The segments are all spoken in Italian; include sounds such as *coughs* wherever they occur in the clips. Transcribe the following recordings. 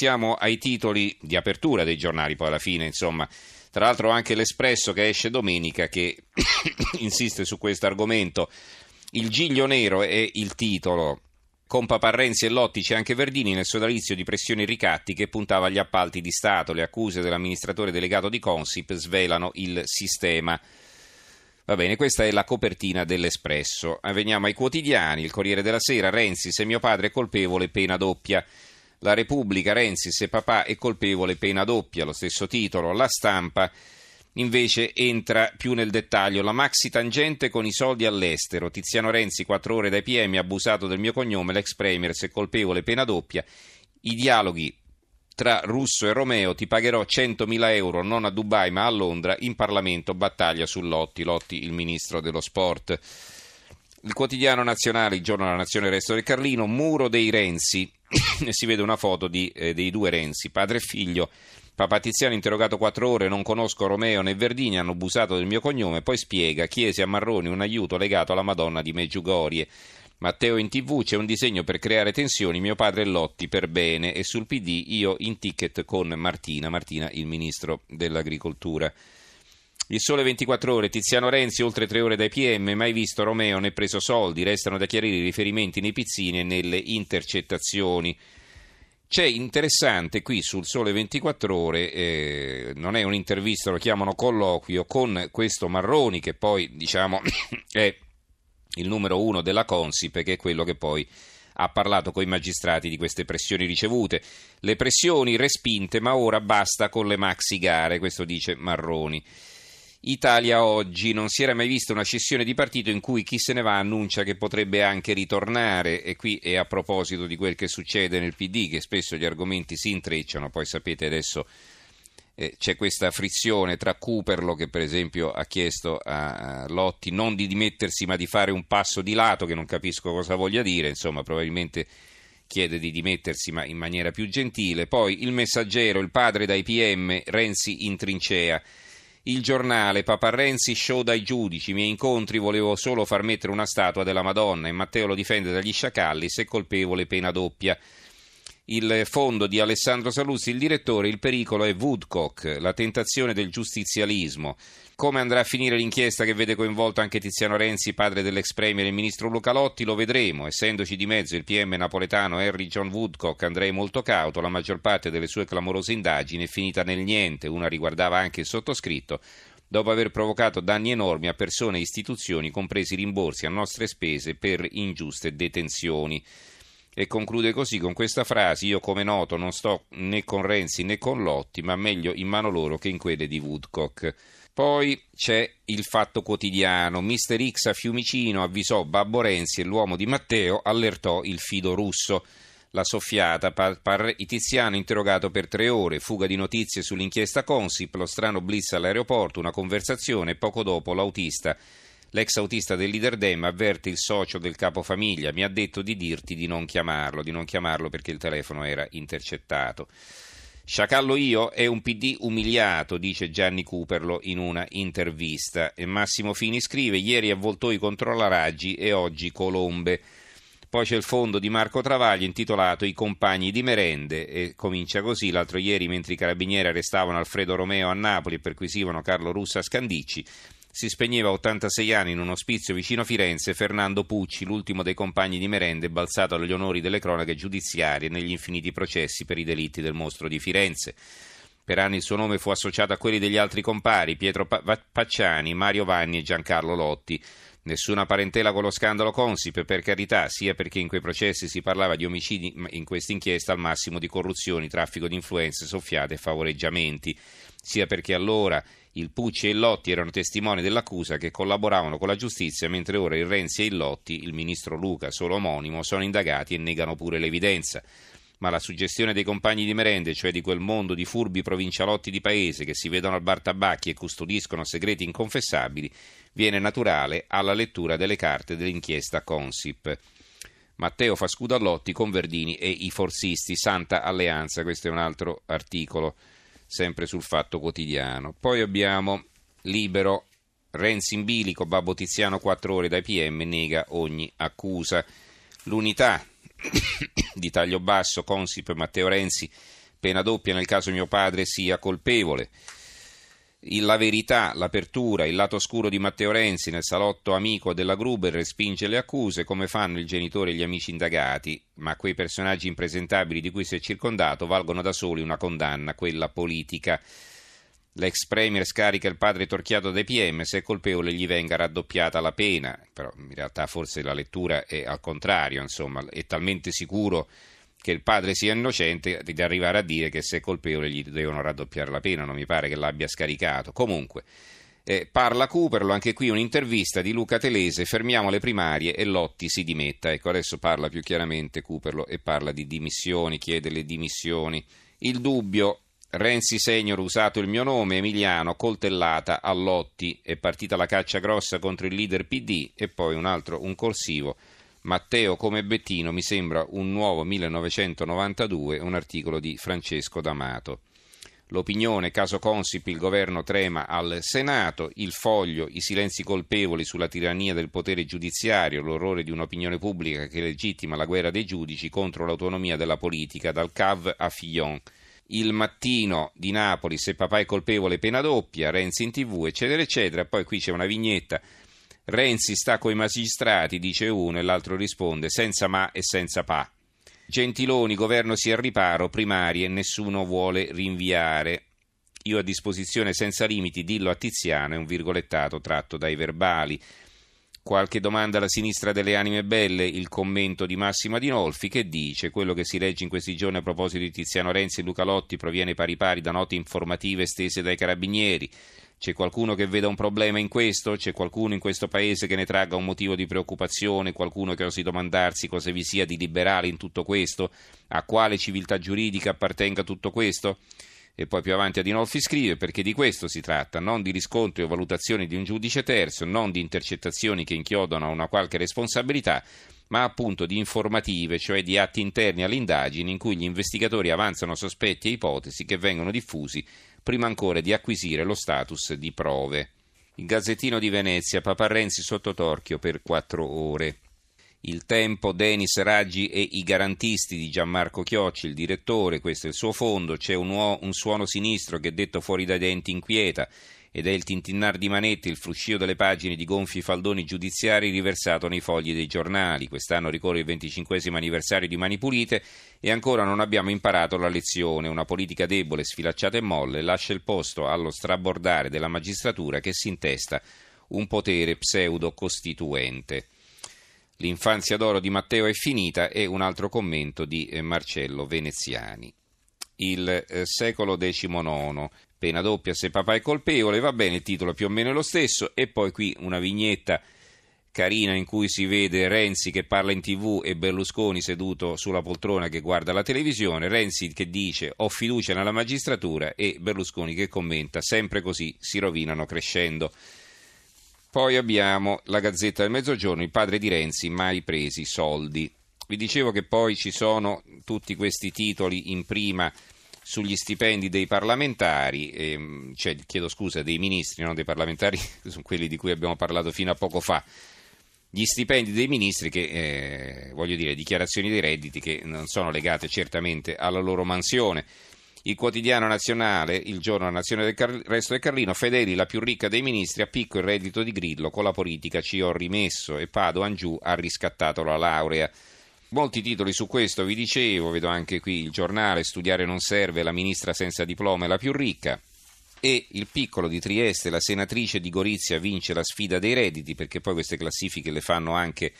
passiamo ai titoli di apertura dei giornali, poi alla fine, insomma. Tra l'altro anche l'Espresso che esce domenica che *coughs* insiste su questo argomento. Il giglio nero è il titolo. Con Paparrenzi e Lotti c'è anche Verdini nel sodalizio di pressioni e ricatti che puntava agli appalti di Stato. Le accuse dell'amministratore delegato di Consip svelano il sistema. Va bene, questa è la copertina dell'Espresso. Veniamo ai quotidiani. Il Corriere della Sera, Renzi, se mio padre è colpevole, pena doppia. La Repubblica, Renzi, se papà è colpevole, pena doppia. Lo stesso titolo. La stampa invece entra più nel dettaglio. La maxi tangente con i soldi all'estero. Tiziano Renzi, quattro ore dai PM, abusato del mio cognome, l'ex premier, se colpevole, pena doppia. I dialoghi tra Russo e Romeo ti pagherò 100.000 euro non a Dubai ma a Londra, in Parlamento battaglia su Lotti, Lotti il ministro dello sport. Il quotidiano nazionale, il giorno della nazione, il resto del Carlino, muro dei Renzi, *coughs* si vede una foto di, eh, dei due Renzi, padre e figlio. Papa Tiziano interrogato quattro ore, non conosco Romeo né Verdini, hanno abusato del mio cognome, poi spiega, chiesi a Marroni un aiuto legato alla Madonna di Meggiugorie. Matteo in tv c'è un disegno per creare tensioni, mio padre Lotti per bene e sul PD io in ticket con Martina, Martina il ministro dell'agricoltura. Il sole 24 ore, Tiziano Renzi oltre tre ore dai PM, mai visto Romeo né preso soldi, restano da chiarire i riferimenti nei pizzini e nelle intercettazioni. C'è interessante qui sul Sole 24 Ore, eh, non è un'intervista, lo chiamano colloquio, con questo Marroni che poi diciamo *coughs* è il numero uno della Consip, che è quello che poi ha parlato con i magistrati di queste pressioni ricevute. Le pressioni respinte, ma ora basta con le maxi gare, questo dice Marroni. Italia oggi non si era mai vista una scissione di partito in cui chi se ne va annuncia che potrebbe anche ritornare e qui è a proposito di quel che succede nel PD che spesso gli argomenti si intrecciano, poi sapete adesso eh, c'è questa frizione tra Cooperlo che per esempio ha chiesto a Lotti non di dimettersi ma di fare un passo di lato che non capisco cosa voglia dire, insomma probabilmente chiede di dimettersi ma in maniera più gentile. Poi il messaggero, il padre dai PM, Renzi in trincea. Il giornale, Papa Renzi show dai giudici, miei incontri volevo solo far mettere una statua della Madonna. E Matteo lo difende dagli sciacalli, se colpevole pena doppia il fondo di Alessandro Saluzzi, il direttore, il pericolo è Woodcock, la tentazione del giustizialismo. Come andrà a finire l'inchiesta che vede coinvolto anche Tiziano Renzi, padre dell'ex premier e ministro Luca Lotti, lo vedremo. Essendoci di mezzo il PM napoletano Henry John Woodcock, andrei molto cauto. La maggior parte delle sue clamorose indagini è finita nel niente, una riguardava anche il sottoscritto dopo aver provocato danni enormi a persone e istituzioni, compresi rimborsi a nostre spese per ingiuste detenzioni e conclude così con questa frase: Io, come noto, non sto né con Renzi né con Lotti, ma meglio in mano loro che in quelle di Woodcock. Poi c'è il fatto quotidiano. Mister X a Fiumicino avvisò Babbo Renzi e l'uomo di Matteo allertò il fido russo. La soffiata, par, par, Tiziano interrogato per tre ore, fuga di notizie sull'inchiesta Consip, lo strano blitz all'aeroporto, una conversazione e poco dopo l'autista L'ex autista del leader Dem avverte il socio del capofamiglia, mi ha detto di dirti di non chiamarlo, di non chiamarlo perché il telefono era intercettato. Sciacallo io è un PD umiliato, dice Gianni Cooperlo in una intervista. E Massimo Fini scrive: Ieri avvoltoi contro la Raggi e oggi Colombe. Poi c'è il fondo di Marco Travaglio intitolato I compagni di merende e comincia così. L'altro ieri, mentre i carabinieri arrestavano Alfredo Romeo a Napoli e perquisivano Carlo Russa a Scandicci, si spegneva a 86 anni in un ospizio vicino Firenze Fernando Pucci, l'ultimo dei compagni di merende, balzato agli onori delle cronache giudiziarie negli infiniti processi per i delitti del mostro di Firenze. Per anni il suo nome fu associato a quelli degli altri compari, Pietro Pacciani, Mario Vanni e Giancarlo Lotti. Nessuna parentela con lo scandalo Consip, per carità, sia perché in quei processi si parlava di omicidi, in questa inchiesta al massimo di corruzioni, traffico di influenze, soffiate e favoreggiamenti, sia perché allora il Pucci e il Lotti erano testimoni dell'accusa che collaboravano con la giustizia, mentre ora il Renzi e il Lotti, il ministro Luca, solo omonimo, sono indagati e negano pure l'evidenza. Ma la suggestione dei compagni di merende, cioè di quel mondo di furbi provincialotti di paese che si vedono al bar tabacchi e custodiscono segreti inconfessabili, viene naturale alla lettura delle carte dell'inchiesta Consip. Matteo fa scudo a Lotti con Verdini e i forzisti, Santa Alleanza, questo è un altro articolo sempre sul Fatto Quotidiano. Poi abbiamo Libero, Renzi in bilico, Babbo Tiziano 4 ore dai PM, nega ogni accusa. L'unità *coughs* di taglio basso, Consip Matteo Renzi pena doppia nel caso mio padre sia colpevole. La verità, l'apertura, il lato oscuro di Matteo Renzi nel salotto amico della Gruber respinge le accuse come fanno il genitore e gli amici indagati, ma quei personaggi impresentabili di cui si è circondato valgono da soli una condanna, quella politica. L'ex premier scarica il padre torchiato dai PM, se è colpevole gli venga raddoppiata la pena, però in realtà forse la lettura è al contrario, insomma, è talmente sicuro che il padre sia innocente di arrivare a dire che se è colpevole gli devono raddoppiare la pena, non mi pare che l'abbia scaricato. Comunque, eh, parla Cooperlo, anche qui un'intervista di Luca Telese, fermiamo le primarie e Lotti si dimetta. Ecco, adesso parla più chiaramente Cooperlo e parla di dimissioni, chiede le dimissioni. Il dubbio, Renzi Senior usato il mio nome, Emiliano, coltellata a Lotti, è partita la caccia grossa contro il leader PD e poi un altro, un corsivo Matteo come Bettino mi sembra un nuovo 1992, un articolo di Francesco D'Amato. L'opinione, caso Consip, il governo trema al Senato, il foglio, i silenzi colpevoli sulla tirannia del potere giudiziario, l'orrore di un'opinione pubblica che legittima la guerra dei giudici contro l'autonomia della politica, dal CAV a Fillon. Il mattino di Napoli, se papà è colpevole, pena doppia, Renzi in tv, eccetera, eccetera. Poi qui c'è una vignetta Renzi sta coi magistrati, dice uno, e l'altro risponde senza ma e senza pa. Gentiloni, governo sia al riparo, primarie, nessuno vuole rinviare. Io a disposizione senza limiti, dillo a Tiziano, è un virgolettato tratto dai verbali. Qualche domanda alla sinistra delle anime belle, il commento di Massimo Adinolfi che dice quello che si legge in questi giorni a proposito di Tiziano Renzi e Luca Lotti proviene pari pari da note informative stese dai carabinieri. C'è qualcuno che veda un problema in questo? C'è qualcuno in questo paese che ne tragga un motivo di preoccupazione? Qualcuno che osi domandarsi cosa vi sia di liberale in tutto questo? A quale civiltà giuridica appartenga tutto questo? E poi più avanti Adinolfi scrive perché di questo si tratta, non di riscontri o valutazioni di un giudice terzo, non di intercettazioni che inchiodano a una qualche responsabilità, ma appunto di informative, cioè di atti interni alle indagini in cui gli investigatori avanzano sospetti e ipotesi che vengono diffusi prima ancora di acquisire lo status di prove. Il Gazzettino di Venezia, Papa Renzi sotto torchio per quattro ore. Il Tempo, Denis Raggi e i garantisti di Gianmarco Chiocci, il direttore, questo è il suo fondo, c'è un, uo- un suono sinistro che detto fuori dai denti inquieta ed è il tintinnar di manetti, il fruscio delle pagine di gonfi faldoni giudiziari riversato nei fogli dei giornali. Quest'anno ricorre il 25 anniversario di Mani Pulite e ancora non abbiamo imparato la lezione. Una politica debole, sfilacciata e molle lascia il posto allo strabordare della magistratura che si intesta un potere pseudo-costituente. L'infanzia d'oro di Matteo è finita e un altro commento di eh, Marcello Veneziani. Il eh, secolo XIX pena doppia se papà è colpevole, va bene, il titolo più o meno è lo stesso, e poi qui una vignetta carina in cui si vede Renzi che parla in tv e Berlusconi seduto sulla poltrona che guarda la televisione, Renzi che dice ho fiducia nella magistratura e Berlusconi che commenta sempre così si rovinano crescendo. Poi abbiamo la Gazzetta del Mezzogiorno, il padre di Renzi mai presi soldi. Vi dicevo che poi ci sono tutti questi titoli in prima sugli stipendi dei parlamentari, ehm, cioè chiedo scusa, dei ministri, non dei parlamentari, *laughs* sono quelli di cui abbiamo parlato fino a poco fa. Gli stipendi dei ministri che, eh, voglio dire, dichiarazioni dei redditi che non sono legate certamente alla loro mansione. Il quotidiano nazionale, il giorno nazione del Car- resto del Carlino, Fedeli, la più ricca dei ministri, a picco il reddito di Grillo, con la politica ci ho rimesso e Padoan giù ha riscattato la laurea. Molti titoli su questo vi dicevo, vedo anche qui il giornale, studiare non serve, la ministra senza diploma è la più ricca. E il piccolo di Trieste, la senatrice di Gorizia vince la sfida dei redditi, perché poi queste classifiche le fanno anche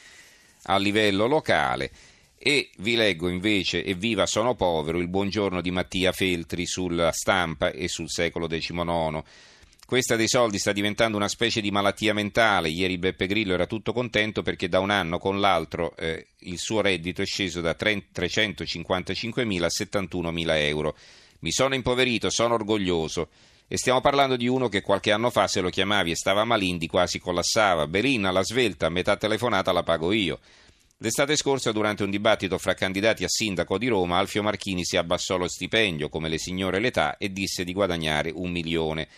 a livello locale. E vi leggo invece Evviva sono povero, il buongiorno di Mattia Feltri sulla stampa e sul secolo XIX. Questa dei soldi sta diventando una specie di malattia mentale. Ieri Beppe Grillo era tutto contento perché da un anno con l'altro eh, il suo reddito è sceso da 355.000 a 71.000 euro. Mi sono impoverito, sono orgoglioso. E stiamo parlando di uno che qualche anno fa se lo chiamavi e stava malindi quasi collassava. Berina, la svelta, metà telefonata la pago io. L'estate scorsa, durante un dibattito fra candidati a sindaco di Roma, Alfio Marchini si abbassò lo stipendio, come le signore l'età, e disse di guadagnare un milione.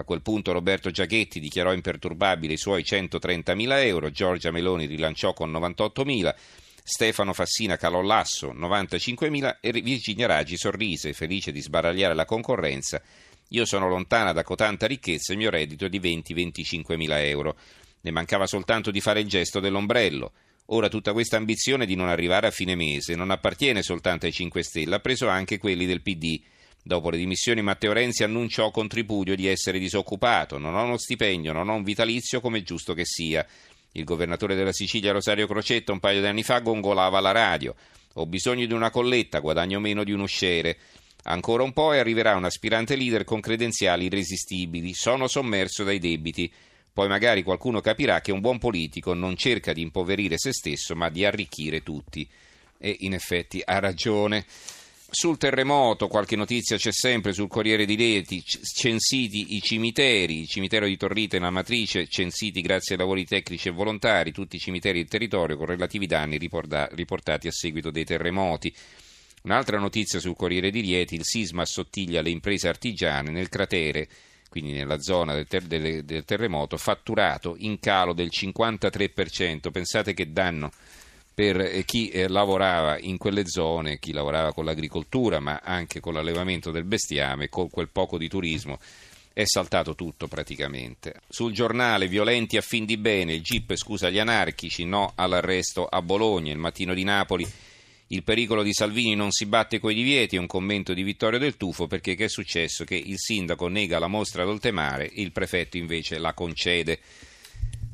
A quel punto Roberto Giachetti dichiarò imperturbabili i suoi 130.000 euro, Giorgia Meloni rilanciò con 98.000, Stefano Fassina calò l'asso 95.000 e Virginia Raggi sorrise, felice di sbaragliare la concorrenza. Io sono lontana da cotanta ricchezza e il mio reddito è di 20-25 mila euro. Ne mancava soltanto di fare il gesto dell'ombrello. Ora tutta questa ambizione di non arrivare a fine mese non appartiene soltanto ai 5 Stelle, ha preso anche quelli del PD. Dopo le dimissioni Matteo Renzi annunciò con tripudio di essere disoccupato, non ho uno stipendio, non ho un vitalizio come è giusto che sia. Il governatore della Sicilia Rosario Crocetta un paio di anni fa gongolava alla radio. Ho bisogno di una colletta, guadagno meno di un usciere. Ancora un po' e arriverà un aspirante leader con credenziali irresistibili. Sono sommerso dai debiti. Poi magari qualcuno capirà che un buon politico non cerca di impoverire se stesso, ma di arricchire tutti. E in effetti ha ragione. Sul terremoto, qualche notizia c'è sempre sul Corriere di Reti, censiti i cimiteri, il cimitero di Torrita in Amatrice, censiti grazie ai lavori tecnici e volontari, tutti i cimiteri del territorio con relativi danni riportati a seguito dei terremoti. Un'altra notizia sul Corriere di Rieti, il sisma assottiglia le imprese artigiane nel cratere, quindi nella zona del, ter- del terremoto, fatturato in calo del 53%, pensate che danno per eh, chi eh, lavorava in quelle zone, chi lavorava con l'agricoltura, ma anche con l'allevamento del bestiame, con quel poco di turismo. È saltato tutto praticamente. Sul giornale Violenti a fin di bene, il GIP scusa gli anarchici, no all'arresto a Bologna, il mattino di Napoli. Il pericolo di Salvini non si batte coi divieti, un commento di Vittorio del Tufo perché che è successo? Che il sindaco nega la mostra d'oltemare, il prefetto invece la concede.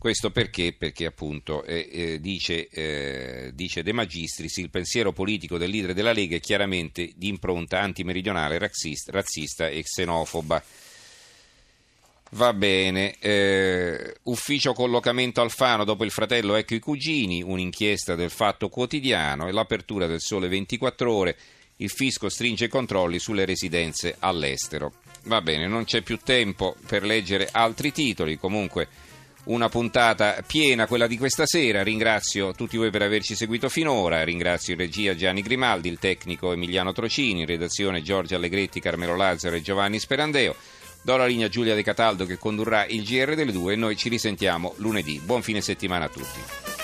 Questo perché? Perché appunto eh, eh, dice, eh, dice, De Magistris il pensiero politico del leader della Lega è chiaramente di impronta antimeridionale, razzista, razzista e xenofoba. Va bene, eh, ufficio collocamento Alfano dopo il fratello ecco i cugini, un'inchiesta del Fatto Quotidiano e l'apertura del Sole 24 Ore, il fisco stringe i controlli sulle residenze all'estero. Va bene, non c'è più tempo per leggere altri titoli, comunque una puntata piena quella di questa sera. Ringrazio tutti voi per averci seguito finora, ringrazio in regia Gianni Grimaldi, il tecnico Emiliano Trocini, in redazione Giorgio Allegretti, Carmelo Lazzaro e Giovanni Sperandeo. Do la linea a Giulia De Cataldo che condurrà il GR delle due e noi ci risentiamo lunedì. Buon fine settimana a tutti.